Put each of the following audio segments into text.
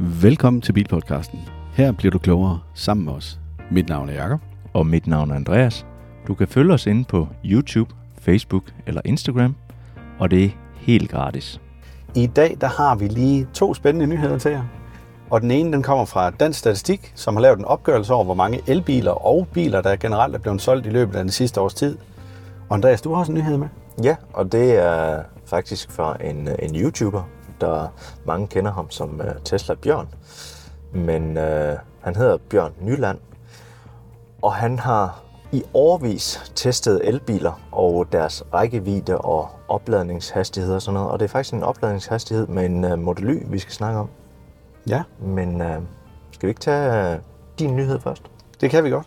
Velkommen til Bilpodcasten. Her bliver du klogere sammen med os. Mit navn er Jakob. Og mit navn er Andreas. Du kan følge os inde på YouTube, Facebook eller Instagram, og det er helt gratis. I dag der har vi lige to spændende nyheder til jer. Og den ene den kommer fra Dansk Statistik, som har lavet en opgørelse over, hvor mange elbiler og biler, der generelt er blevet solgt i løbet af den sidste års tid. Og Andreas, du har også en nyhed med. Ja, og det er faktisk fra en, en YouTuber, der mange kender ham som uh, Tesla Bjørn. Men uh, han hedder Bjørn Nyland, og han har i årvis testet elbiler og deres rækkevidde og opladningshastighed og sådan noget. Og det er faktisk en opladningshastighed med en uh, Model Y, vi skal snakke om. Ja. Men uh, skal vi ikke tage uh, din nyhed først? Det kan vi godt.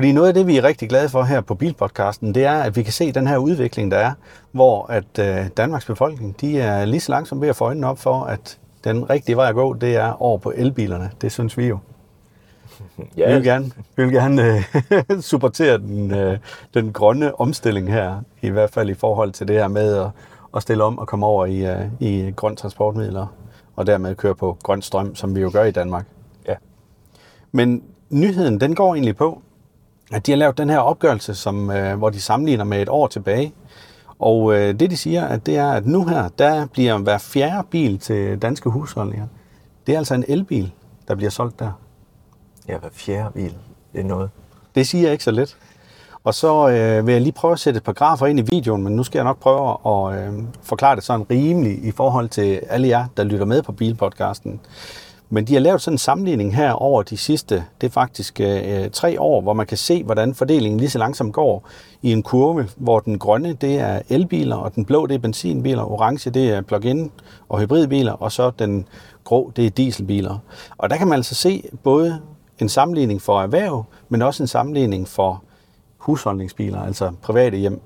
Fordi noget af det, vi er rigtig glade for her på Bilpodcasten, det er, at vi kan se den her udvikling, der er, hvor at øh, Danmarks befolkning, de er lige så langsomt ved at få øjnene op for, at den rigtige vej at gå, det er over på elbilerne. Det synes vi jo. Ja. Vi vil gerne, vi vil gerne øh, supportere den, øh, den grønne omstilling her, i hvert fald i forhold til det her med at, at stille om og komme over i, øh, i grøn transportmidler, og dermed køre på grøn strøm, som vi jo gør i Danmark. Ja. Men nyheden, den går egentlig på, at de har lavet den her opgørelse, som, øh, hvor de sammenligner med et år tilbage. Og øh, det de siger, at det er, at nu her, der bliver hver fjerde bil til danske husholdninger. Det er altså en elbil, der bliver solgt der. Ja, hver fjerde bil. Det er noget. Det siger jeg ikke så lidt. Og så øh, vil jeg lige prøve at sætte et par grafer ind i videoen, men nu skal jeg nok prøve at øh, forklare det sådan rimeligt i forhold til alle jer, der lytter med på Bilpodcasten. Men de har lavet sådan en sammenligning her over de sidste, det er faktisk øh, tre år, hvor man kan se, hvordan fordelingen lige så langsomt går i en kurve, hvor den grønne, det er elbiler, og den blå, det er benzinbiler, orange, det er plug-in og hybridbiler, og så den grå, det er dieselbiler. Og der kan man altså se både en sammenligning for erhverv, men også en sammenligning for husholdningsbiler, altså private hjem.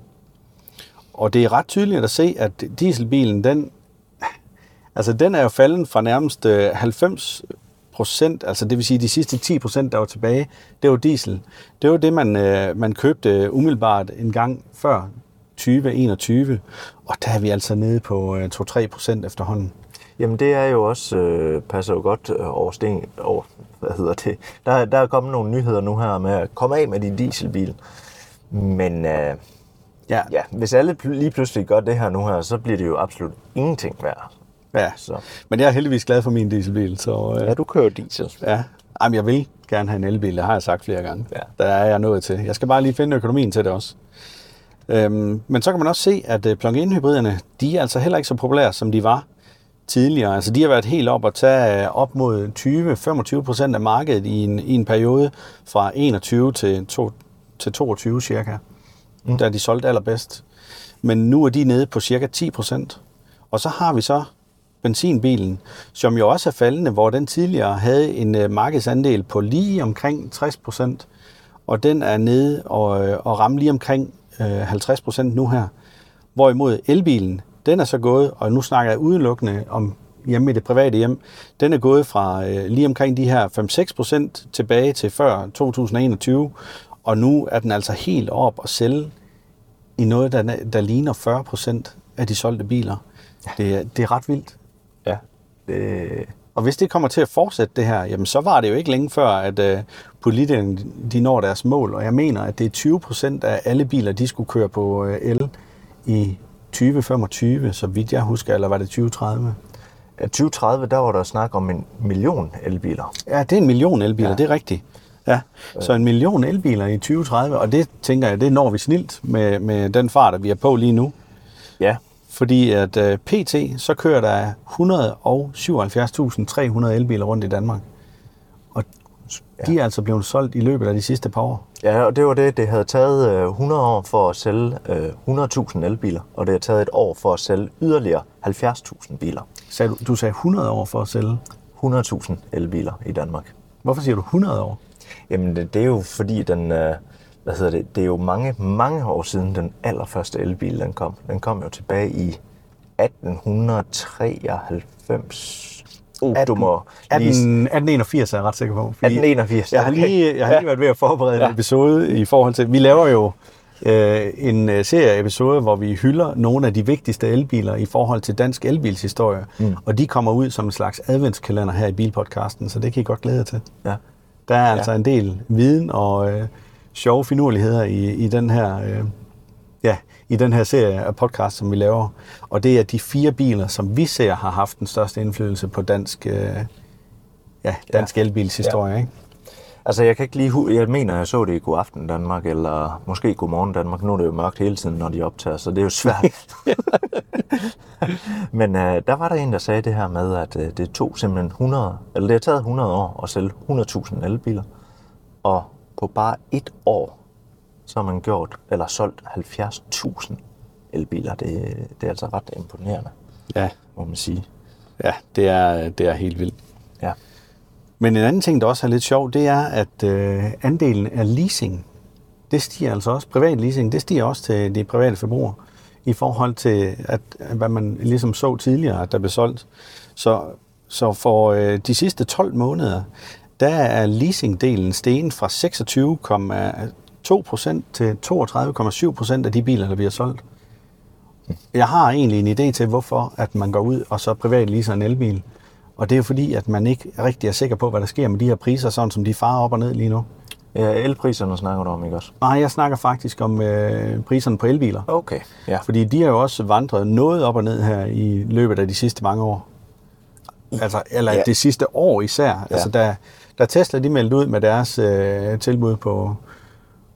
Og det er ret tydeligt at se, at dieselbilen, den Altså, den er jo faldet fra nærmest 90 øh, procent, altså det vil sige de sidste 10 procent, der var tilbage, det var diesel. Det var det, man, øh, man købte umiddelbart en gang før 2021, og der er vi altså nede på 2-3 øh, procent efterhånden. Jamen det er jo også, øh, passer jo godt over sten, over, hvad hedder det, der, der er kommet nogle nyheder nu her med at komme af med din dieselbil. Men øh, ja. ja, hvis alle lige pludselig gør det her nu her, så bliver det jo absolut ingenting værd. Ja, så. men jeg er heldigvis glad for min dieselbil. Så, øh, ja, du kører diesel. Ja, Jamen, jeg vil gerne have en elbil, det har jeg sagt flere gange. Ja. Der er jeg nået til. Jeg skal bare lige finde økonomien til det også. Øhm, men så kan man også se, at øh, plug-in hybriderne, de er altså heller ikke så populære, som de var tidligere. Altså de har været helt op at tage øh, op mod 20-25 procent af markedet i en, i en periode fra 21 til, to, til 22 cirka, mm. da de solgte allerbedst. Men nu er de nede på cirka 10 procent. Og så har vi så benzinbilen, som jo også er faldende, hvor den tidligere havde en øh, markedsandel på lige omkring 60 procent, og den er nede og, øh, og ramme lige omkring 50 øh, procent nu her. Hvorimod elbilen, den er så gået, og nu snakker jeg udelukkende om hjemme i det private hjem, den er gået fra lige omkring de her 5-6 procent tilbage til før 2021, og nu er den altså helt op og sælge i noget, der, der ligner 40 procent af de solgte biler. Det, det er ret vildt. Det, og hvis det kommer til at fortsætte det her, jamen så var det jo ikke længe før, at uh, politikerne de når deres mål. Og jeg mener, at det er 20 procent af alle biler, de skulle køre på uh, el i 2025, så vidt jeg husker, eller var det 2030? Ja, 2030, der var der snak om en million elbiler. Ja, det er en million elbiler, ja. det er rigtigt. Ja, så en million elbiler i 2030, og det tænker jeg, det når vi snilt med, med den fart, der vi er på lige nu. Ja, fordi at uh, PT, så kører der 177.300 elbiler rundt i Danmark. Og de ja. er altså blevet solgt i løbet af de sidste par år. Ja, og det var det. Det havde taget 100 år for at sælge 100.000 elbiler, og det har taget et år for at sælge yderligere 70.000 biler. Sagde du, du sagde 100 år for at sælge? 100.000 elbiler i Danmark. Hvorfor siger du 100 år? Jamen, det, det er jo fordi, den, hvad hedder det, det er jo mange, mange år siden den allerførste elbil den kom. Den kom jo tilbage i 1893. Uh, 18, du må 18, 1881 er jeg ret sikker på. 1881, jeg har lige, jeg har lige været ved at forberede ja. en episode i forhold til, vi laver jo øh, en øh, serie af episoder, hvor vi hylder nogle af de vigtigste elbiler i forhold til dansk elbilshistorie. Mm. Og de kommer ud som en slags adventskalender her i Bilpodcasten, så det kan I godt glæde jer til. Ja. Der er altså en del viden og øh, sjove finurligheder i, i den her øh, ja, i den her serie af podcast, som vi laver. Og det er de fire biler, som vi ser har haft den største indflydelse på dansk, øh, ja, dansk ja. elbilshistorie. Ja. Ikke? Altså, jeg kan ikke lige Jeg mener, jeg så det i God Aften Danmark, eller måske God Morgen Danmark. Nu er det jo mørkt hele tiden, når de optager, så det er jo svært. Men øh, der var der en, der sagde det her med, at øh, det tog simpelthen 100, eller det har taget 100 år at sælge 100.000 elbiler. Og på bare et år, så har man gjort, eller solgt 70.000 elbiler. Det, det er altså ret imponerende, Ja, må man sige. ja det, er, det er helt vildt. Ja. Men en anden ting, der også er lidt sjov, det er, at øh, andelen af leasing, det stiger altså også. Privat leasing, det stiger også til de private forbrugere i forhold til, at, hvad man ligesom så tidligere, at der blev solgt. Så, så for øh, de sidste 12 måneder, der er leasingdelen stegen fra 26,2% til 32,7% af de biler, der bliver solgt. Jeg har egentlig en idé til, hvorfor at man går ud og så privat leaser en elbil. Og det er jo fordi, at man ikke rigtig er sikker på, hvad der sker med de her priser, sådan som de farer op og ned lige nu. ja elpriserne snakker du om, ikke også? Nej, jeg snakker faktisk om øh, priserne på elbiler. Okay, ja. Fordi de har jo også vandret noget op og ned her i løbet af de sidste mange år. Altså, eller Ja. det sidste år især. Ja. Altså, da, da Tesla de meldte ud med deres øh, tilbud på,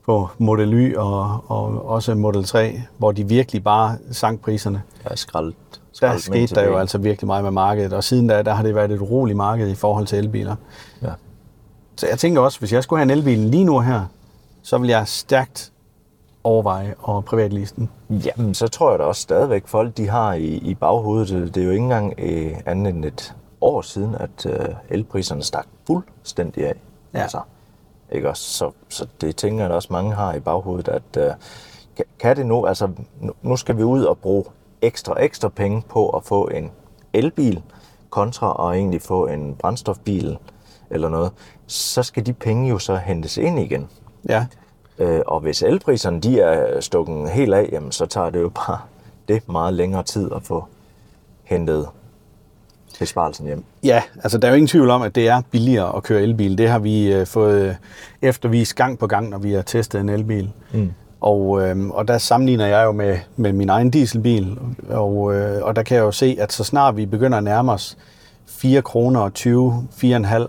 på Model Y og, og også Model 3, hvor de virkelig bare sank priserne. Jeg er skraldet. Der skete der jo altså virkelig meget med markedet, og siden da, der har det været et uroligt marked i forhold til elbiler. Ja. Så jeg tænker også, hvis jeg skulle have en elbil lige nu her, så vil jeg stærkt overveje at privatliste den. Jamen, så tror jeg da også stadigvæk, folk de har i, i baghovedet, det det er jo ikke engang øh, andet end et år siden, at øh, elpriserne stak fuldstændig af. Ja. Altså, ikke også? Så, så det tænker jeg også mange har i baghovedet, at øh, kan, kan det nu, altså nu, skal vi ud og bruge ekstra, ekstra penge på at få en elbil, kontra at egentlig få en brændstofbil eller noget, så skal de penge jo så hentes ind igen. Ja, Øh, og hvis elpriserne de er stukket helt af, jamen, så tager det jo bare det meget længere tid at få hentet besparelsen hjem. Ja, altså der er jo ingen tvivl om, at det er billigere at køre elbil. Det har vi øh, fået øh, eftervist gang på gang, når vi har testet en elbil. Mm. Og, øh, og der sammenligner jeg jo med, med min egen dieselbil, og, øh, og der kan jeg jo se, at så snart vi begynder at nærme os 4 kroner og 20, 4,5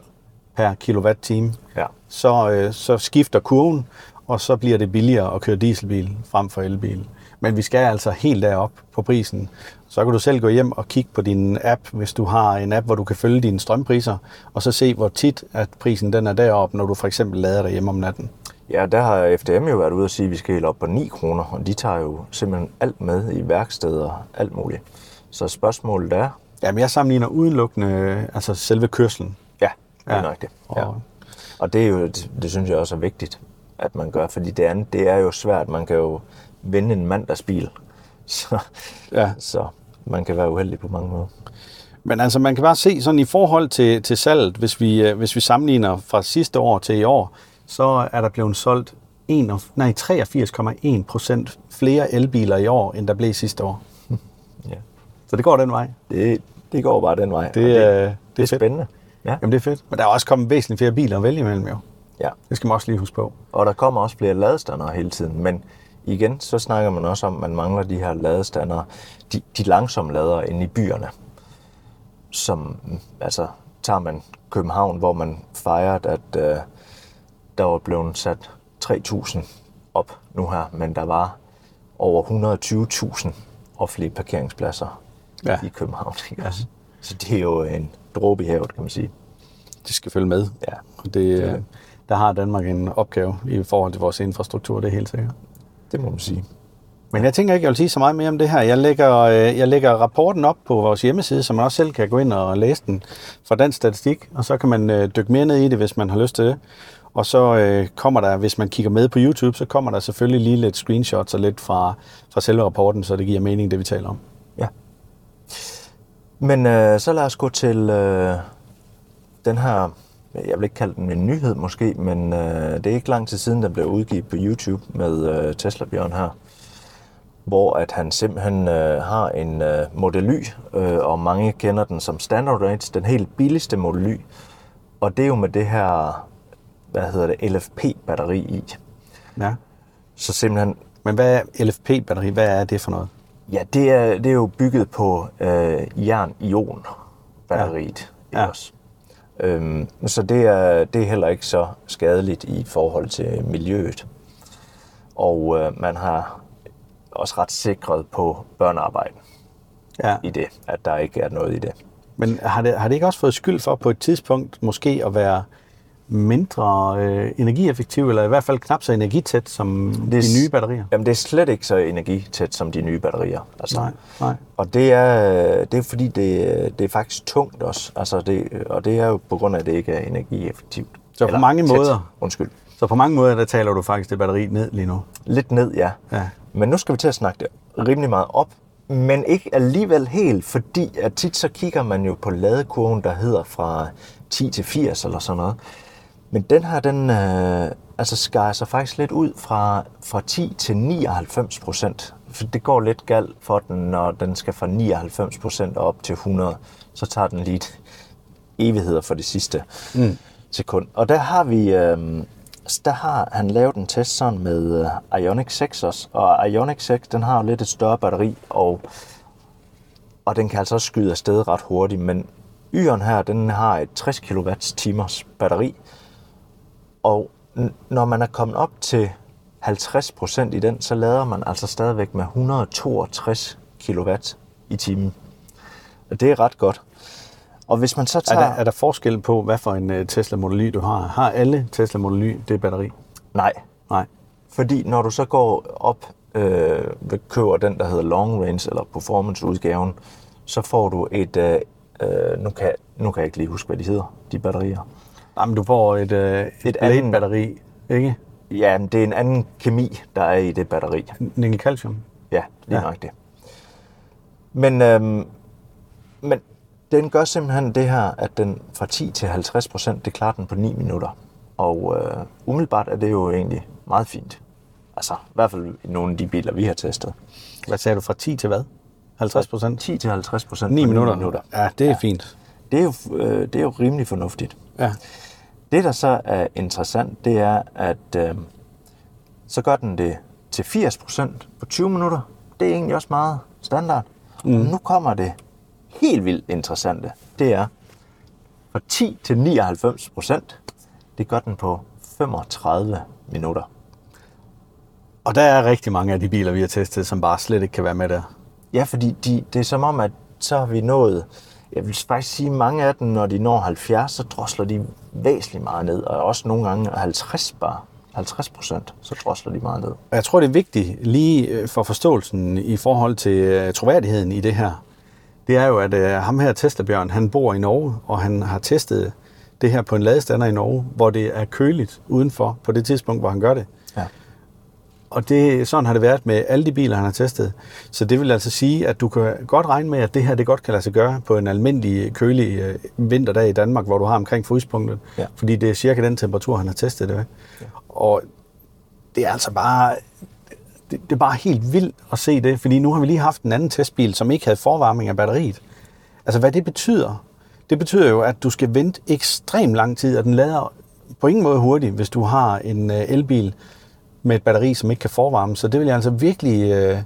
per kilowatt-time, Ja. så, øh, så skifter kurven, og så bliver det billigere at køre dieselbil frem for elbil. Men vi skal altså helt derop på prisen. Så kan du selv gå hjem og kigge på din app, hvis du har en app, hvor du kan følge dine strømpriser, og så se, hvor tit at prisen den er deroppe, når du for eksempel lader dig hjemme om natten. Ja, der har FDM jo været ude og sige, at vi skal helt op på 9 kroner, og de tager jo simpelthen alt med i værksteder og alt muligt. Så spørgsmålet er, Jamen, jeg sammenligner udelukkende altså selve kørslen. ja, det er Ja. nok det. Ja. Og- Og det, er jo, det, det synes jeg også er vigtigt, at man gør, fordi det andet, det er jo svært. Man kan jo vinde en mandagsbil, så, Ja. så man kan være uheldig på mange måder. Men altså, man kan bare se sådan i forhold til, til salget, hvis vi, øh, hvis vi sammenligner fra sidste år til i år, så er der blevet solgt en, og- nej, 83,1 procent flere elbiler i år, end der blev sidste år. Ja. Så det går den vej. Det, det går bare den vej. Det, det, er, det er det er fedt. spændende. Ja. Jamen, det er fedt. Men der er også kommet væsentligt flere biler at vælge imellem, jo. ja. Det skal man også lige huske på. Og der kommer også flere ladestandere hele tiden. Men igen, så snakker man også om, at man mangler de her ladestandere, de, de langsomme ladere inde i byerne. Som, altså, tager man København, hvor man fejrede, at øh, der var blevet sat 3.000 op nu her, men der var over 120.000 offentlige parkeringspladser Ja. i København. Ikke? også? Så det er jo en dråbe i havet, kan man sige. Det skal følge med. Ja. Det, det det. der har Danmark en opgave i forhold til vores infrastruktur, det er helt sikkert. Det må man sige. Men jeg tænker ikke, jeg vil sige så meget mere om det her. Jeg lægger, øh, jeg lægger rapporten op på vores hjemmeside, så man også selv kan gå ind og læse den fra den statistik, og så kan man øh, dykke mere ned i det, hvis man har lyst til det. Og så øh, kommer der, hvis man kigger med på YouTube, så kommer der selvfølgelig lige lidt screenshots og lidt fra, fra selve rapporten, så det giver mening, det vi taler om. Ja. Men øh, så lad os gå til øh, den her jeg vil ikke kalde den en nyhed måske, men øh, det er ikke lang tid siden, den blev udgivet på YouTube med øh, Tesla Bjørn her, hvor at han simpelthen øh, har en øh, Model Y, øh, og mange kender den som Standard Range, den helt billigste Model Y, og det er jo med det her, hvad hedder det, LFP-batteri i. Ja. Så simpelthen, Men hvad er LFP-batteri? Hvad er det for noget? ja, det er, det er jo bygget på øh, jern-ion-batteriet ja. Ja. ja. også. Øhm, så det er, det er heller ikke så skadeligt i forhold til miljøet. Og øh, man har også ret sikret på børnearbejde Ja. i det, at der ikke er noget i det. Men har det, har det ikke også fået skyld for på et tidspunkt måske at være mindre øh, energieffektiv, eller i hvert fald knap så energitæt som Det de er s- nye batterier? Jamen det er slet ikke så energitæt som de nye batterier. Altså, Nej, nej. Og det er, det er fordi, det, det er faktisk tungt også. Altså det, og det er jo på grund af, at det ikke er energieffektivt. Så på mange tæt. måder- Undskyld. Så på mange måder, der taler du faktisk det batteri ned lige nu. Lidt ned, ja. Ja. Men nu skal vi til at snakke det rimelig meget op. Men ikke alligevel helt, fordi at tit så kigger man jo på ladekurven, der hedder fra 10 til 80 eller sådan noget. Men den her, den øh, altså skærer sig faktisk lidt ud fra, fra 10 til 99 procent. For det går lidt galt for den, når den skal fra 99 procent op til 100. Så tager den lige evigheder for det sidste mm. sekund. Og der har vi, øh, der har han lavet en test sådan med øh, Ioniq 6 også. Og Ioniq 6, den har jo lidt et større batteri, og, og den kan altså også skyde afsted ret hurtigt. Men Y'eren her, den har et 60 kWh timers batteri. Og når man er kommet op til 50% i den, så lader man altså stadigvæk med 162 kW i timen. Og det er ret godt. Og hvis man så Er, tager... der, er der forskel på, hvad for en øh, Tesla Model Y du har? Har alle Tesla Model Y det batteri? Nej, Nej. fordi når du så går op øh, køber den, der hedder Long Range eller Performance-udgaven, så får du et... Øh, øh, nu, kan, nu kan jeg ikke lige huske, hvad de hedder, de batterier. Nej, men du får et, øh, et, andet- batteri, ikke? Ja, men det er en anden kemi, der er i det batteri. Nickel calcium. Ja, lige Ja. nok det. Men, øhm, men den gør simpelthen det her, at den fra 10 til 50 procent, det klarer den på 9 minutter. Og øh, umiddelbart er det jo egentlig meget fint. Altså, i hvert fald i nogle af de biler, vi har testet. Hvad sagde du, fra 10 til hvad? 50 procent? 10 til 50 procent 9 minutter. Ja, det er ja. fint. Det er, jo, øh, det er jo rimelig fornuftigt. Ja. Det, der så er interessant, det er, at øh, så gør den det til 80 procent på 20 minutter. Det er egentlig også meget standard. Mm. Og nu kommer det helt vildt interessante. Det er fra 10 til 99 procent. Det gør den på 35 minutter. Og der er rigtig mange af de biler, vi har testet, som bare slet ikke kan være med der. Ja, fordi de, det er som om, at så har vi nået, jeg vil faktisk sige, mange af dem, når de når 70, så drosler de væsentligt meget ned, og også nogle gange 50 bare. 50 procent, så drosler de meget ned. Og jeg tror, det er vigtigt lige øh, for forståelsen i forhold til øh, troværdigheden i det her. Det er jo, at øh, ham her, Tesla-Bjørn, han bor i Norge, og han har testet det her på en ladestander i Norge, hvor det er køligt udenfor på det tidspunkt, hvor han gør det. Ja. Og det, sådan har det været med alle de biler, han har testet. Så det vil altså sige, at du kan godt regne med, at det her det godt kan lade sig gøre på en almindelig kølig øh, vinterdag i Danmark, hvor du har omkring fryspunktet. Ja. Fordi det er cirka den temperatur, han har testet det ved. Og det er altså bare, det, det er bare helt vildt at se det, fordi nu har vi lige haft en anden testbil, som ikke havde forvarming af batteriet. Altså hvad det betyder, det betyder jo, at du skal vente ekstremt lang tid, og den lader på ingen måde hurtigt, hvis du har en øh, elbil med et batteri, som ikke kan forvarme. Så det vil jeg altså virkelig øh,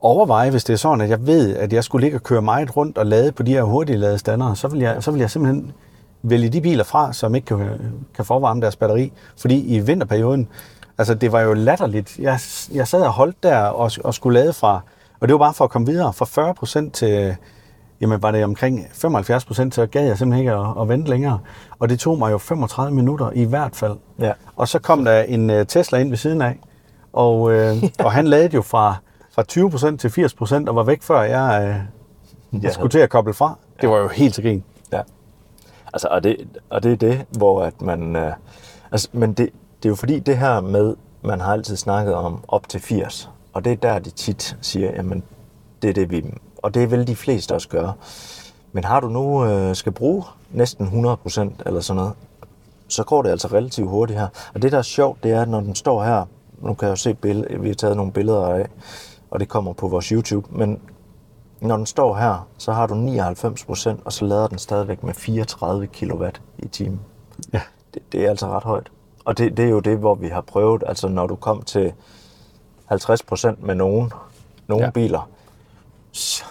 overveje, hvis det er sådan, at jeg ved, at jeg skulle ligge og køre meget rundt og lade på de her hurtige ladestandere, så vil jeg, så vil jeg simpelthen vælge de biler fra, som ikke kan, kan forvarme deres batteri. Fordi i vinterperioden, altså det var jo latterligt. Jeg, jeg sad og holdt der og, og skulle lade fra, og det var bare for at komme videre, fra 40% til, jamen var det omkring 75%, så gad jeg simpelthen ikke at, at vente længere. Og det tog mig jo 35 minutter i hvert fald. Ja. Og så kom der en uh, Tesla ind ved siden af, og, uh, og han ladede jo fra, fra 20% til 80% og var væk før jeg, uh, jeg skulle til at koble fra. Det var jo helt til grin. Ja. Altså, og det, og det er det, hvor at man... Øh, altså, men det, det er jo fordi det her med, man har altid snakket om op til 80, og det er der, de tit siger, jamen, det er det, vi... Og det vil de fleste også gøre. Men har du nu øh, skal bruge næsten 100% eller sådan noget, så går det altså relativt hurtigt her. Og det, der er sjovt, det er, at når den står her, nu kan jeg jo se, billeder, vi har taget nogle billeder af, og det kommer på vores YouTube, men når den står her, så har du 99 procent, og så lader den stadigvæk med 34 kW i timen. Ja. Det, det er altså ret højt. Og det, det er jo det, hvor vi har prøvet, altså når du kom til 50 procent med nogen, nogle ja. biler, så,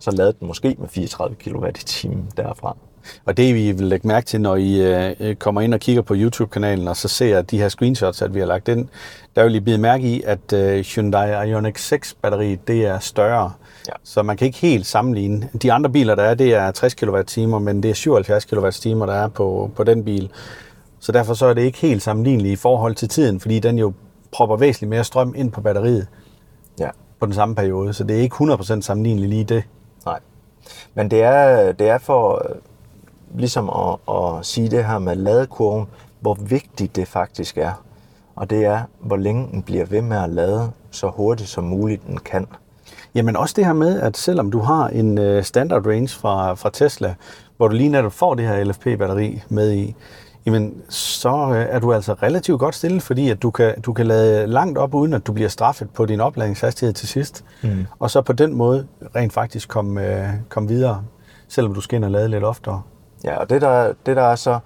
så lavede den måske med 34 kW i timen derfra. Og det, vi vil lægge mærke til, når I øh, kommer ind og kigger på YouTube-kanalen, og så ser de her screenshots, at vi har lagt ind, der vil I bide mærke i, at øh, Hyundai Ioniq 6-batteriet, det er større. Ja. Så man kan ikke helt sammenligne. De andre biler, der er, det er 60 kWh, men det er 77 kWh, der er på, på den bil. Så derfor så er det ikke helt sammenligneligt i forhold til tiden, fordi den jo propper væsentligt mere strøm ind på batteriet Ja. På den samme periode. Så det er ikke 100% sammenligneligt lige det. Nej. Men det er, det er for øh, ligesom at, at sige det her med ladekurven, hvor vigtigt det faktisk er. Og det er, hvor længe den bliver ved med at lade så hurtigt som muligt den kan. Jamen også det her med, at selvom du har en øh, standard range fra, fra Tesla, hvor du lige netop får det her LFP-batteri med i, jamen så øh, er du altså relativt godt stillet, fordi at du kan, du kan lade langt op, uden at du bliver straffet på din opladningshastighed til sidst. Mm. Og så på den måde rent faktisk komme øh, kom videre, selvom du skal ind og lade lidt oftere. Ja, og det der, det der er så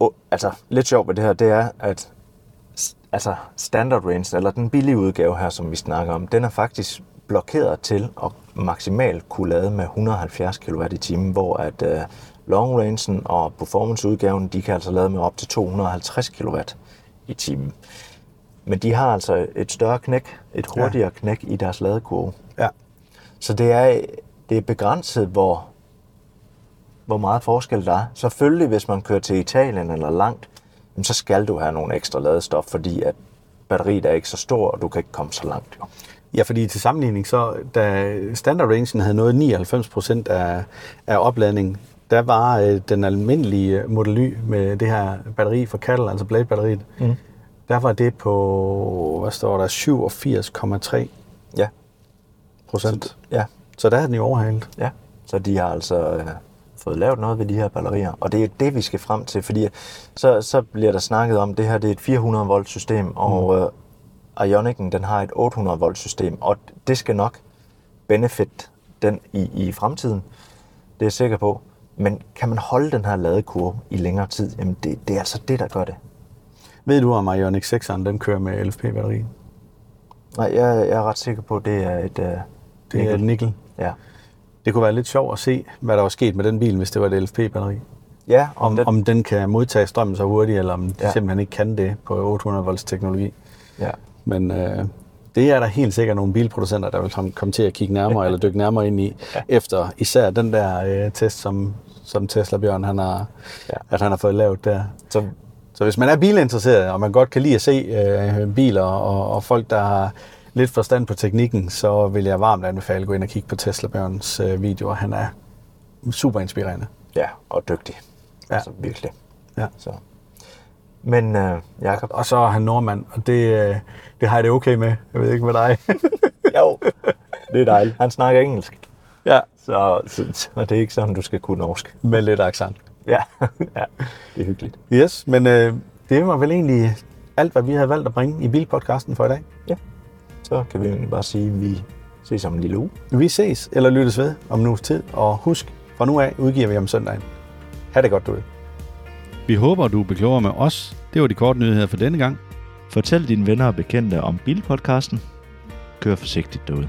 oh, altså, lidt sjovt ved det her, det er, at altså, standard range, eller den billige udgave her, som vi snakker om, den er faktisk blokeret til at maksimalt kunne lade med 170 kW i timen, hvor at uh, long rangen og performance udgaven, de kan altså lade med op til 250 kW i timen. Men de har altså et større knæk, et hurtigere ja. knæk i deres ladekurve. Ja. Så det er, det er begrænset, hvor, hvor meget forskel der er. Selvfølgelig, hvis man kører til Italien eller langt, så skal du have nogle ekstra ladestof, fordi at batteriet er ikke så stor, og du kan ikke komme så langt. Jo. Ja, fordi til sammenligning, så da standard rangen havde nået 99% af, af opladning, der var øh, den almindelige Model Y med det her batteri fra Cattle, altså Blade-batteriet, mm. der var det på, hvad står der, 87,3 Ja, procent. ja, Så der er den jo overhalet. ja. Så de har altså øh, fået lavet noget ved de her batterier, og det er det, vi skal frem til, fordi så, så bliver der snakket om, det her det er et 400 volt system, og øh, Ionic'en, den har et 800 volt system, og det skal nok benefit den i, i fremtiden. Det er jeg sikker på. Men kan man holde den her ladekurve i længere tid? Jamen det, det er altså det, der gør det. Ved du om Ioniq 6'eren, den kører med LFP-batteri? Nej, jeg, jeg er ret sikker på, at det er et... Uh, Det er et nikkel. Ja. Det kunne være lidt sjovt at se, hvad der var sket med den bil, hvis det var et LFP-batteri. Ja, om, Om, den, om den kan modtage strømmen så hurtigt, eller om ja. Ja. simpelthen ikke kan det på 800 volts teknologi. ja. Men øh, det er der helt sikkert nogle bilproducenter, der vil kom- komme til at kigge nærmere eller dykke nærmere ind i, ja. efter især den der øh, test, som, som Tesla Bjørn han har, ja. At han har fået lavet der. Så, Så hvis man er bilinteresseret, og man godt kan lide at se øh, biler og, og folk, der har lidt forstand på teknikken, så vil jeg varmt anbefale at gå ind og kigge på Tesla Bjørns øh, videoer. Han er super inspirerende. ja, og dygtig. Ja. Altså virkelig. Ja. Så. Men uh, Jacob, Og så er han nordmand, og det, øh, det har jeg det okay med. Jeg ved ikke med dig. jo, det er dejligt. Han snakker engelsk. Ja, Så, så, så det er ikke sådan, du skal kunne norsk. med lidt accent. Ja, ja det er hyggeligt. Yes, men øh, det var vel egentlig alt, hvad vi havde valgt at bringe i bilpodcasten for i dag. Så kan vi egentlig bare sige, at vi ses om en lille uge. Vi ses eller lyttes ved om en uges tid, og husk, fra nu af udgiver vi om søndagen. Ha' det godt derude. Vi håber, du er klogere med os. Det var de korte nyheder for denne gang. Fortæl dine venner og bekendte om Bilpodcasten. Kør forsigtigt derude.